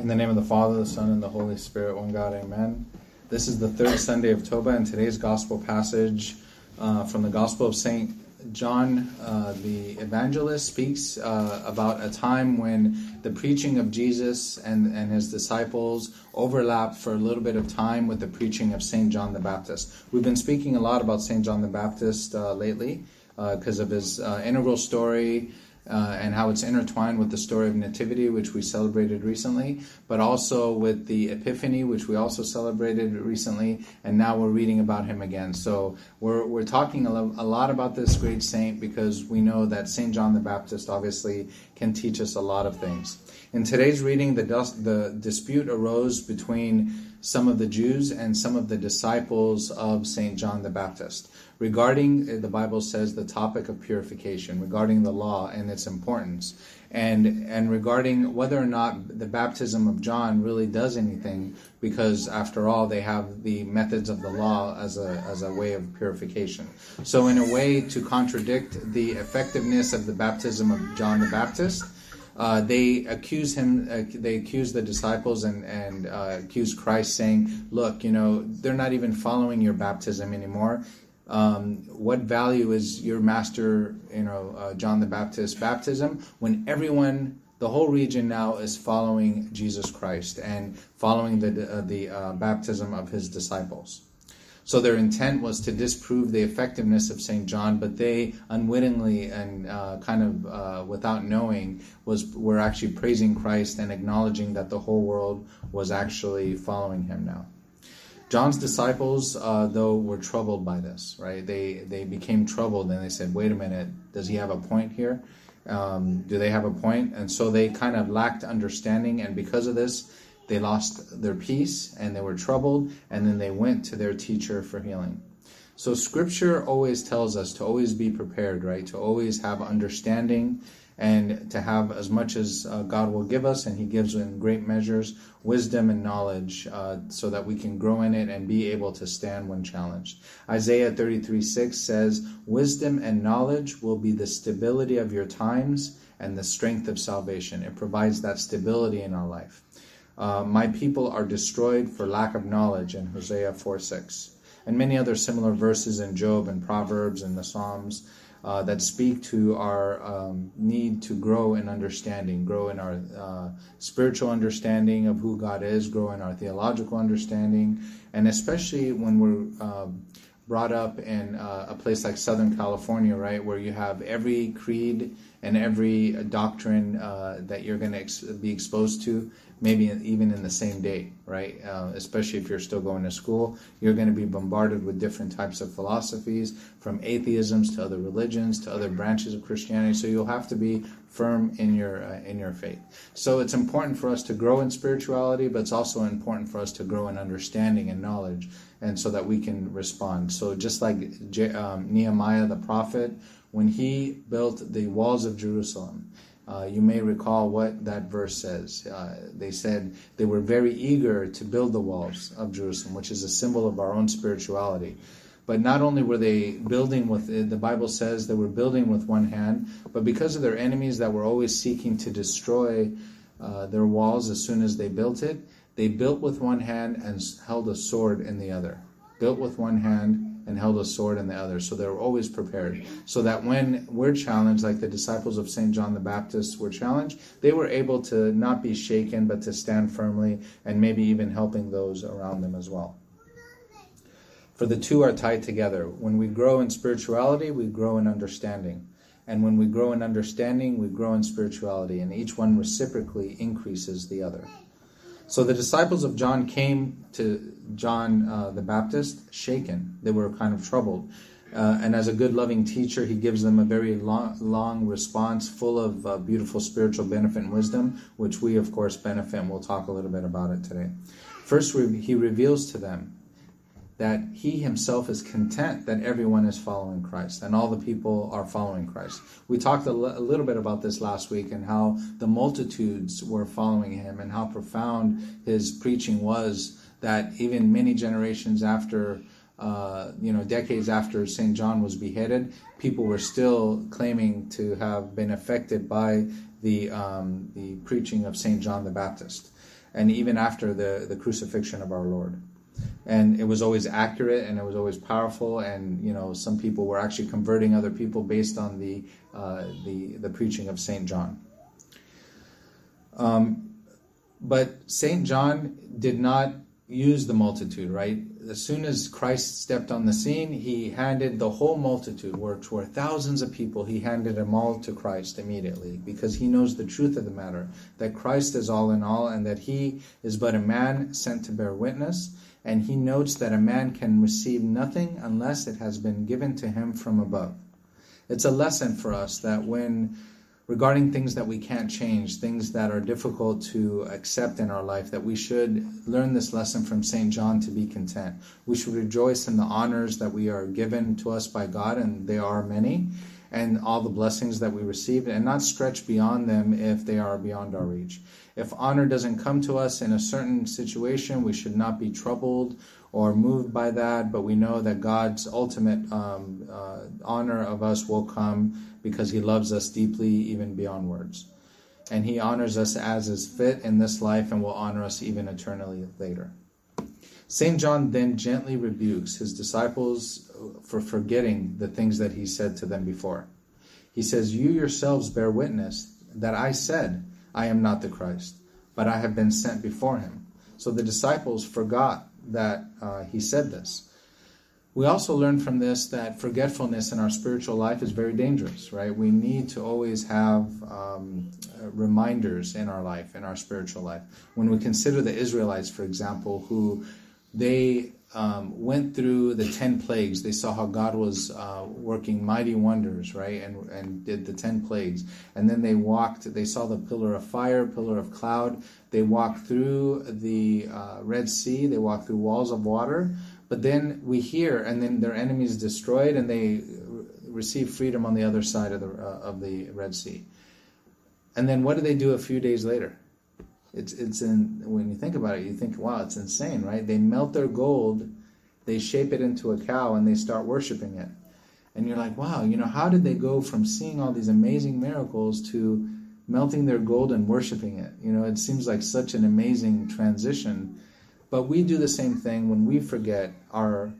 In the name of the Father, the Son, and the Holy Spirit, one God, amen. This is the third Sunday of Toba, and today's gospel passage uh, from the Gospel of St. John uh, the evangelist speaks uh, about a time when the preaching of Jesus and, and his disciples overlapped for a little bit of time with the preaching of St. John the Baptist. We've been speaking a lot about St. John the Baptist uh, lately because uh, of his uh, integral story uh, and how it's intertwined with the story of Nativity, which we celebrated recently, but also with the Epiphany, which we also celebrated recently, and now we're reading about him again. So we're, we're talking a, lo- a lot about this great saint because we know that St. John the Baptist obviously can teach us a lot of things. In today's reading, the, the dispute arose between some of the Jews and some of the disciples of St. John the Baptist regarding, uh, the Bible says, the topic of purification, regarding the law and its importance, and, and regarding whether or not the baptism of John really does anything, because after all, they have the methods of the law as a, as a way of purification. So, in a way, to contradict the effectiveness of the baptism of John the Baptist, uh, they accuse him, uh, they accuse the disciples and, and uh, accuse Christ, saying, Look, you know, they're not even following your baptism anymore um, what value is your master, you know, uh, John the Baptist baptism when everyone, the whole region now is following Jesus Christ and following the uh, the uh, baptism of his disciples. So their intent was to disprove the effectiveness of Saint John, but they unwittingly and uh, kind of uh, without knowing was were actually praising Christ and acknowledging that the whole world was actually following him now. John's disciples, uh, though, were troubled by this, right? They they became troubled and they said, "Wait a minute, does he have a point here? Um, do they have a point?" And so they kind of lacked understanding, and because of this, they lost their peace and they were troubled, and then they went to their teacher for healing. So Scripture always tells us to always be prepared, right? To always have understanding and to have as much as uh, God will give us, and He gives in great measures wisdom and knowledge uh, so that we can grow in it and be able to stand when challenged. Isaiah 33 6 says, Wisdom and knowledge will be the stability of your times and the strength of salvation. It provides that stability in our life. Uh, my people are destroyed for lack of knowledge in Hosea 4 6. And many other similar verses in Job and Proverbs and the Psalms uh, that speak to our um, need to grow in understanding, grow in our uh, spiritual understanding of who God is, grow in our theological understanding, and especially when we're um, brought up in uh, a place like Southern California, right, where you have every creed and every doctrine uh, that you're going to ex- be exposed to maybe even in the same day, right? Uh, especially if you're still going to school, you're going to be bombarded with different types of philosophies, from atheisms to other religions to other branches of Christianity. So you'll have to be firm in your uh, in your faith. So it's important for us to grow in spirituality, but it's also important for us to grow in understanding and knowledge, and so that we can respond. So just like um, Nehemiah the prophet, when he built the walls of Jerusalem uh, you may recall what that verse says. Uh, they said they were very eager to build the walls of Jerusalem, which is a symbol of our own spirituality. But not only were they building with, the Bible says they were building with one hand, but because of their enemies that were always seeking to destroy uh, their walls as soon as they built it, they built with one hand and held a sword in the other. Built with one hand and held a sword in the other. So they were always prepared. So that when we're challenged, like the disciples of St. John the Baptist were challenged, they were able to not be shaken, but to stand firmly and maybe even helping those around them as well. For the two are tied together. When we grow in spirituality, we grow in understanding. And when we grow in understanding, we grow in spirituality, and each one reciprocally increases the other. So the disciples of John came to John uh, the Baptist shaken. They were kind of troubled. Uh, and as a good, loving teacher, he gives them a very long, long response full of uh, beautiful spiritual benefit and wisdom, which we, of course, benefit, and we'll talk a little bit about it today. First, he reveals to them that he himself is content that everyone is following Christ and all the people are following Christ. We talked a, l- a little bit about this last week and how the multitudes were following him and how profound his preaching was that even many generations after uh, you know, decades after St. John was beheaded, people were still claiming to have been affected by the um, the preaching of St. John the Baptist. and even after the, the crucifixion of our Lord. And it was always accurate and it was always powerful. And, you know, some people were actually converting other people based on the, uh, the, the preaching of St. John. Um, but St. John did not use the multitude, right? As soon as Christ stepped on the scene, he handed the whole multitude, which were thousands of people, he handed them all to Christ immediately because he knows the truth of the matter that Christ is all in all and that he is but a man sent to bear witness. And he notes that a man can receive nothing unless it has been given to him from above. It's a lesson for us that when regarding things that we can't change, things that are difficult to accept in our life, that we should learn this lesson from St. John to be content. We should rejoice in the honors that we are given to us by God, and they are many, and all the blessings that we receive, and not stretch beyond them if they are beyond our reach. If honor doesn't come to us in a certain situation, we should not be troubled or moved by that, but we know that God's ultimate um, uh, honor of us will come because He loves us deeply, even beyond words. And He honors us as is fit in this life and will honor us even eternally later. St. John then gently rebukes his disciples for forgetting the things that he said to them before. He says, You yourselves bear witness that I said, I am not the Christ, but I have been sent before him. So the disciples forgot that uh, he said this. We also learn from this that forgetfulness in our spiritual life is very dangerous, right? We need to always have um, reminders in our life, in our spiritual life. When we consider the Israelites, for example, who they um, went through the 10 plagues. They saw how God was uh, working mighty wonders, right? And, and did the 10 plagues. And then they walked, they saw the pillar of fire, pillar of cloud. They walked through the uh, Red Sea, they walked through walls of water. But then we hear, and then their enemies destroyed, and they receive freedom on the other side of the, uh, of the Red Sea. And then what do they do a few days later? It's it's in when you think about it, you think, wow, it's insane, right? They melt their gold, they shape it into a cow, and they start worshiping it. And you're like, wow, you know, how did they go from seeing all these amazing miracles to melting their gold and worshiping it? You know, it seems like such an amazing transition. But we do the same thing when we forget our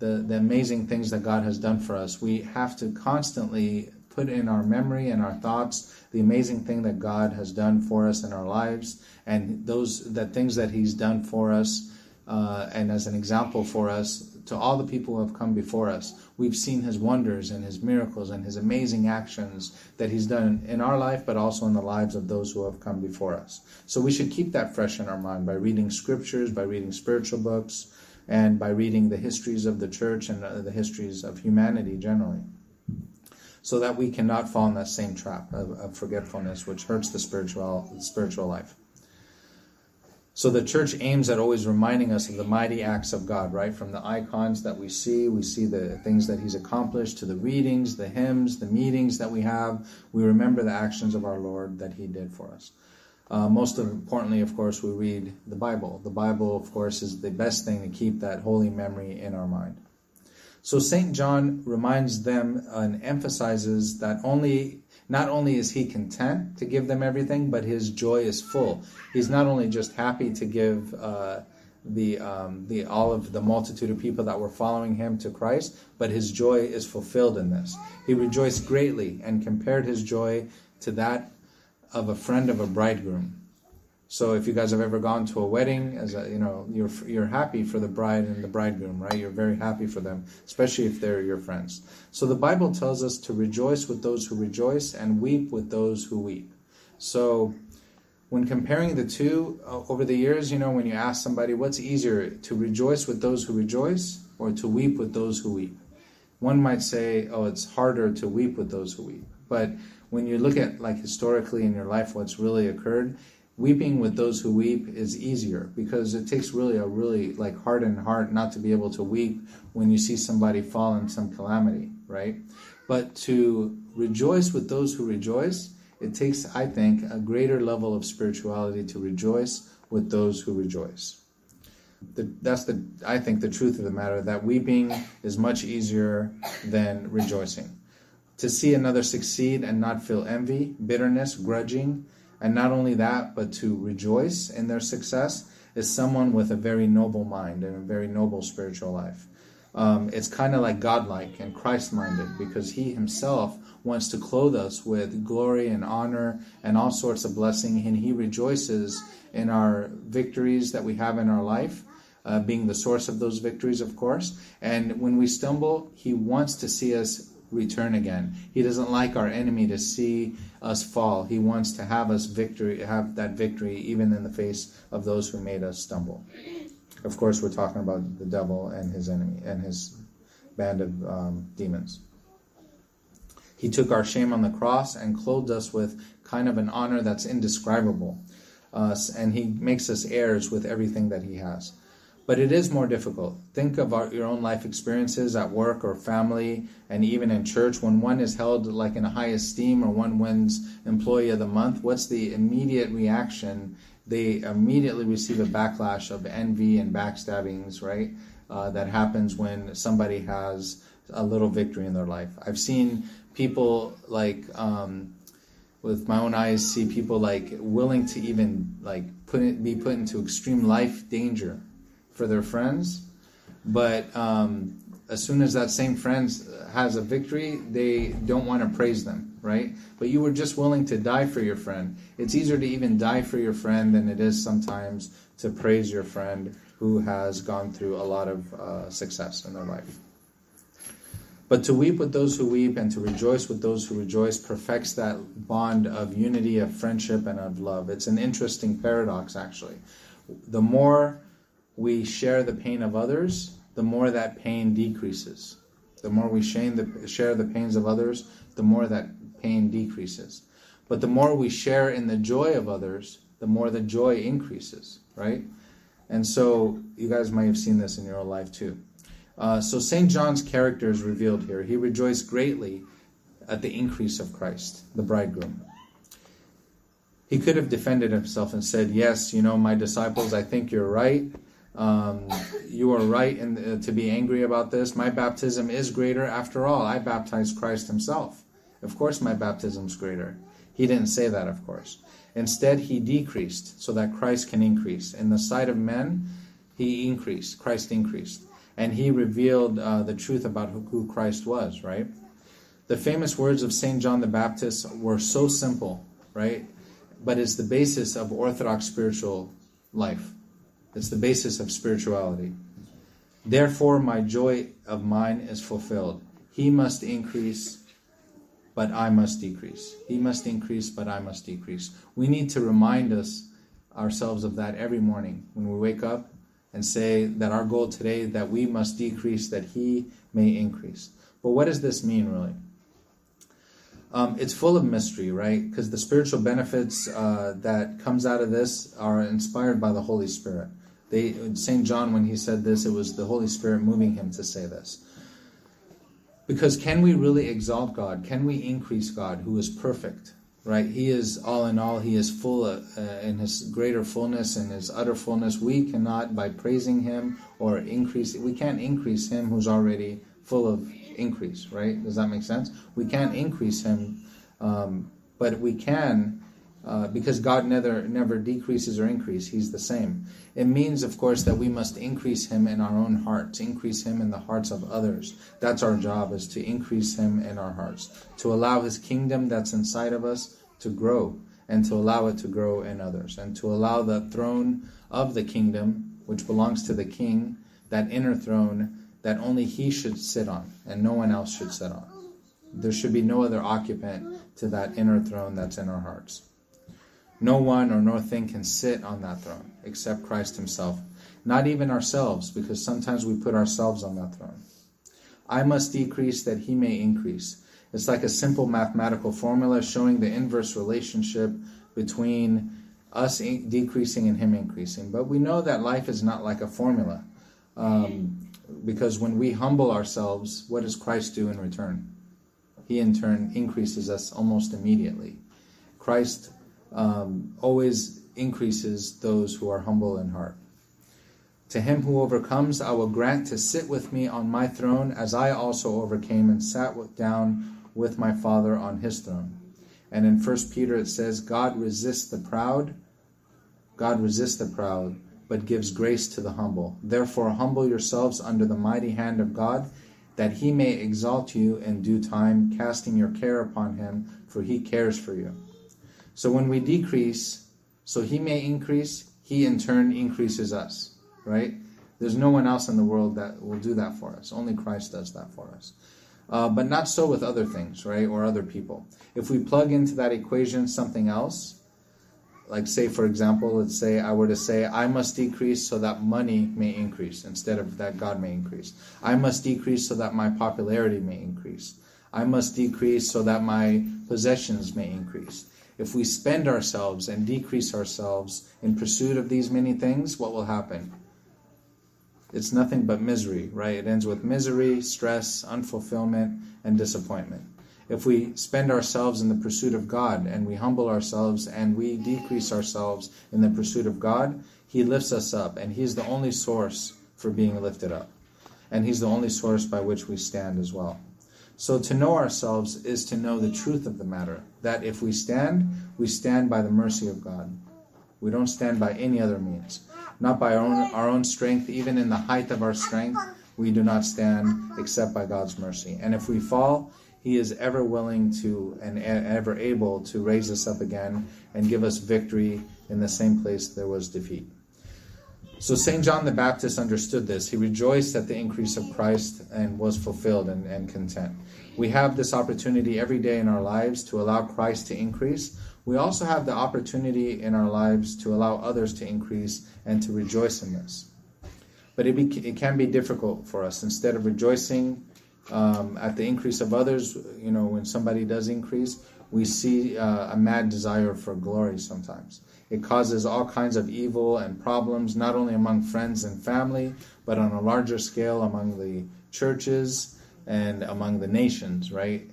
the, the amazing things that God has done for us. We have to constantly put in our memory and our thoughts the amazing thing that God has done for us in our lives and those the things that He's done for us uh, and as an example for us to all the people who have come before us. We've seen His wonders and His miracles and His amazing actions that He's done in our life, but also in the lives of those who have come before us. So we should keep that fresh in our mind by reading scriptures, by reading spiritual books, and by reading the histories of the church and uh, the histories of humanity generally so that we cannot fall in that same trap of, of forgetfulness, which hurts the spiritual spiritual life. So the church aims at always reminding us of the mighty acts of God, right? From the icons that we see, we see the things that He's accomplished, to the readings, the hymns, the meetings that we have. We remember the actions of our Lord that He did for us. Uh, most importantly, of course, we read the Bible. The Bible, of course, is the best thing to keep that holy memory in our mind. So St. John reminds them and emphasizes that only not only is he content to give them everything, but his joy is full. He's not only just happy to give uh, the um, the all of the multitude of people that were following him to Christ, but his joy is fulfilled in this. He rejoiced greatly and compared his joy to that of a friend of a bridegroom. So if you guys have ever gone to a wedding, as a, you know, you're you're happy for the bride and the bridegroom, right? You're very happy for them, especially if they're your friends. So the Bible tells us to rejoice with those who rejoice and weep with those who weep. So when comparing the two uh, over the years, you know, when you ask somebody what's easier to rejoice with those who rejoice or to weep with those who weep, one might say, oh, it's harder to weep with those who weep. But when you look at like historically in your life what's really occurred weeping with those who weep is easier because it takes really a really like hardened heart not to be able to weep when you see somebody fall in some calamity, right? But to rejoice with those who rejoice, it takes, I think, a greater level of spirituality to rejoice with those who rejoice. The, that's the, I think, the truth of the matter that weeping is much easier than rejoicing. To see another succeed and not feel envy, bitterness, grudging, and not only that, but to rejoice in their success, is someone with a very noble mind and a very noble spiritual life. Um, it's kind of like godlike and Christ minded because he himself wants to clothe us with glory and honor and all sorts of blessing, and he rejoices in our victories that we have in our life. Uh, being the source of those victories, of course. And when we stumble, He wants to see us return again. He doesn't like our enemy to see us fall. He wants to have us victory, have that victory even in the face of those who made us stumble. Of course, we're talking about the devil and his enemy and his band of um, demons. He took our shame on the cross and clothed us with kind of an honor that's indescribable. Uh, and he makes us heirs with everything that he has but it is more difficult. Think of our, your own life experiences at work or family and even in church. When one is held like in a high esteem or one wins Employee of the Month, what's the immediate reaction? They immediately receive a backlash of envy and backstabbings, right? Uh, that happens when somebody has a little victory in their life. I've seen people like, um, with my own eyes, see people like willing to even like put it, be put into extreme life danger for their friends, but um, as soon as that same friend has a victory, they don't want to praise them, right? But you were just willing to die for your friend. It's easier to even die for your friend than it is sometimes to praise your friend who has gone through a lot of uh, success in their life. But to weep with those who weep and to rejoice with those who rejoice perfects that bond of unity, of friendship, and of love. It's an interesting paradox, actually. The more we share the pain of others, the more that pain decreases. The more we share the, share the pains of others, the more that pain decreases. But the more we share in the joy of others, the more the joy increases, right? And so you guys might have seen this in your own life too. Uh, so St. John's character is revealed here. He rejoiced greatly at the increase of Christ, the bridegroom. He could have defended himself and said, Yes, you know, my disciples, I think you're right. Um, you are right in, uh, to be angry about this. My baptism is greater. After all, I baptized Christ himself. Of course, my baptism is greater. He didn't say that, of course. Instead, he decreased so that Christ can increase. In the sight of men, he increased. Christ increased. And he revealed uh, the truth about who, who Christ was, right? The famous words of St. John the Baptist were so simple, right? But it's the basis of Orthodox spiritual life. It's the basis of spirituality. Therefore, my joy of mine is fulfilled. He must increase, but I must decrease. He must increase, but I must decrease. We need to remind us ourselves of that every morning when we wake up and say that our goal today that we must decrease that he may increase. But what does this mean really? Um, it's full of mystery, right? Because the spiritual benefits uh, that comes out of this are inspired by the Holy Spirit. They, St. John, when he said this, it was the Holy Spirit moving him to say this. Because can we really exalt God? Can we increase God, who is perfect? Right? He is all in all. He is full of, uh, in his greater fullness and his utter fullness. We cannot, by praising him or increase, we can't increase him who's already full of increase. Right? Does that make sense? We can't increase him, um, but we can uh, because God never never decreases or increases; He's the same. It means, of course, that we must increase Him in our own hearts, increase Him in the hearts of others. That's our job: is to increase Him in our hearts, to allow His kingdom that's inside of us to grow, and to allow it to grow in others, and to allow the throne of the kingdom, which belongs to the King, that inner throne that only He should sit on, and no one else should sit on. There should be no other occupant to that inner throne that's in our hearts. No one or no thing can sit on that throne except Christ Himself. Not even ourselves, because sometimes we put ourselves on that throne. I must decrease that He may increase. It's like a simple mathematical formula showing the inverse relationship between us decreasing and Him increasing. But we know that life is not like a formula. Um, because when we humble ourselves, what does Christ do in return? He in turn increases us almost immediately. Christ um, always increases those who are humble in heart. To him who overcomes, I will grant to sit with me on my throne, as I also overcame and sat down with my Father on his throne. And in First Peter it says, God resists the proud, God resists the proud, but gives grace to the humble. Therefore, humble yourselves under the mighty hand of God, that he may exalt you in due time, casting your care upon him, for he cares for you. So when we decrease, so he may increase, he in turn increases us, right? There's no one else in the world that will do that for us. Only Christ does that for us. Uh, but not so with other things, right? Or other people. If we plug into that equation something else, like say for example let's say i were to say i must decrease so that money may increase instead of that god may increase i must decrease so that my popularity may increase i must decrease so that my possessions may increase if we spend ourselves and decrease ourselves in pursuit of these many things what will happen it's nothing but misery right it ends with misery stress unfulfillment and disappointment if we spend ourselves in the pursuit of God and we humble ourselves and we decrease ourselves in the pursuit of God, He lifts us up and He's the only source for being lifted up. And He's the only source by which we stand as well. So to know ourselves is to know the truth of the matter that if we stand, we stand by the mercy of God. We don't stand by any other means, not by our own, our own strength, even in the height of our strength. We do not stand except by God's mercy. And if we fall, he is ever willing to and ever able to raise us up again and give us victory in the same place there was defeat. So St. John the Baptist understood this. He rejoiced at the increase of Christ and was fulfilled and, and content. We have this opportunity every day in our lives to allow Christ to increase. We also have the opportunity in our lives to allow others to increase and to rejoice in this. But it, be, it can be difficult for us. Instead of rejoicing um, at the increase of others, you know, when somebody does increase, we see uh, a mad desire for glory sometimes. It causes all kinds of evil and problems, not only among friends and family, but on a larger scale among the churches and among the nations, right?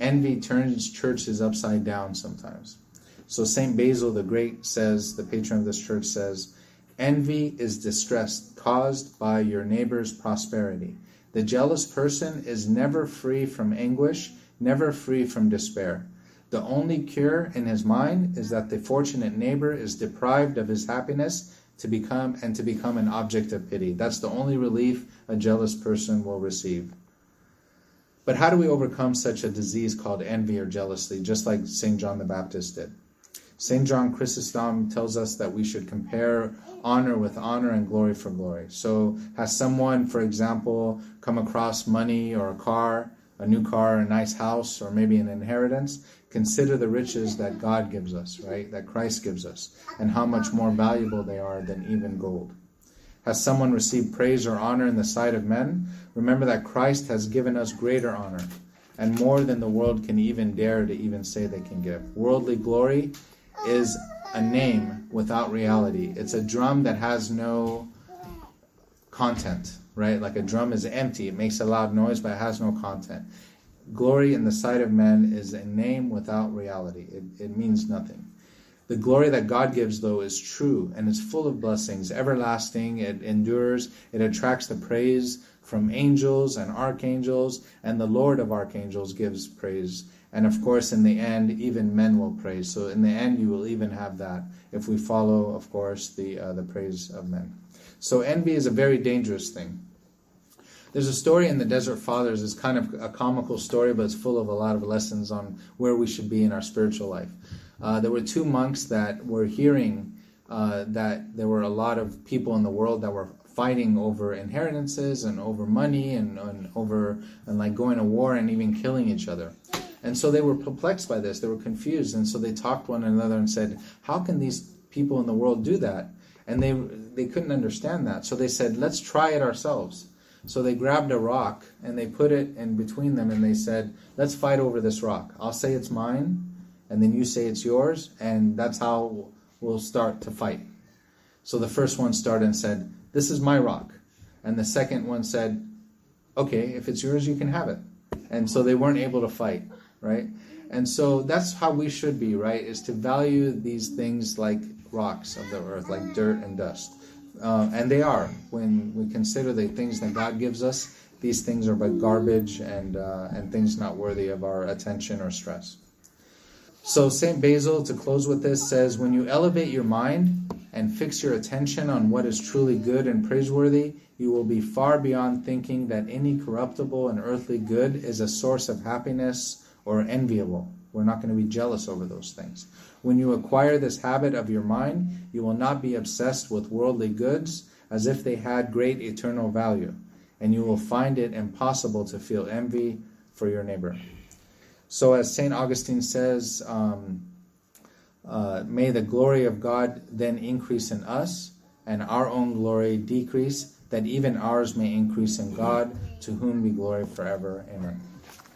Envy turns churches upside down sometimes. So St. Basil the Great says, the patron of this church says, Envy is distress caused by your neighbor's prosperity. The jealous person is never free from anguish, never free from despair. The only cure in his mind is that the fortunate neighbor is deprived of his happiness to become and to become an object of pity. That's the only relief a jealous person will receive. But how do we overcome such a disease called envy or jealousy, just like St. John the Baptist did? St. John Chrysostom tells us that we should compare honor with honor and glory for glory. So, has someone, for example, come across money or a car, a new car, a nice house, or maybe an inheritance? Consider the riches that God gives us, right? That Christ gives us, and how much more valuable they are than even gold. Has someone received praise or honor in the sight of men? Remember that Christ has given us greater honor and more than the world can even dare to even say they can give. Worldly glory is a name without reality. It's a drum that has no content, right? Like a drum is empty, it makes a loud noise, but it has no content. Glory in the sight of men is a name without reality, it, it means nothing. The glory that God gives, though, is true and is full of blessings, everlasting, it endures, it attracts the praise from angels and archangels, and the Lord of archangels gives praise and of course, in the end, even men will praise. So in the end, you will even have that if we follow, of course, the uh, the praise of men. So envy is a very dangerous thing. There's a story in the Desert Fathers. It's kind of a comical story, but it's full of a lot of lessons on where we should be in our spiritual life. Uh, there were two monks that were hearing uh, that there were a lot of people in the world that were fighting over inheritances and over money and, and over and like going to war and even killing each other. And so they were perplexed by this. They were confused. And so they talked one another and said, How can these people in the world do that? And they, they couldn't understand that. So they said, Let's try it ourselves. So they grabbed a rock and they put it in between them and they said, Let's fight over this rock. I'll say it's mine, and then you say it's yours, and that's how we'll start to fight. So the first one started and said, This is my rock. And the second one said, Okay, if it's yours, you can have it. And so they weren't able to fight right? And so that's how we should be, right? Is to value these things like rocks of the earth, like dirt and dust. Uh, and they are. When we consider the things that God gives us, these things are but garbage and, uh, and things not worthy of our attention or stress. So, St. Basil, to close with this, says When you elevate your mind and fix your attention on what is truly good and praiseworthy, you will be far beyond thinking that any corruptible and earthly good is a source of happiness or enviable. We're not going to be jealous over those things. When you acquire this habit of your mind, you will not be obsessed with worldly goods as if they had great eternal value, and you will find it impossible to feel envy for your neighbor. So, as St. Augustine says, um, uh, may the glory of God then increase in us, and our own glory decrease, that even ours may increase in God, to whom be glory forever. Amen.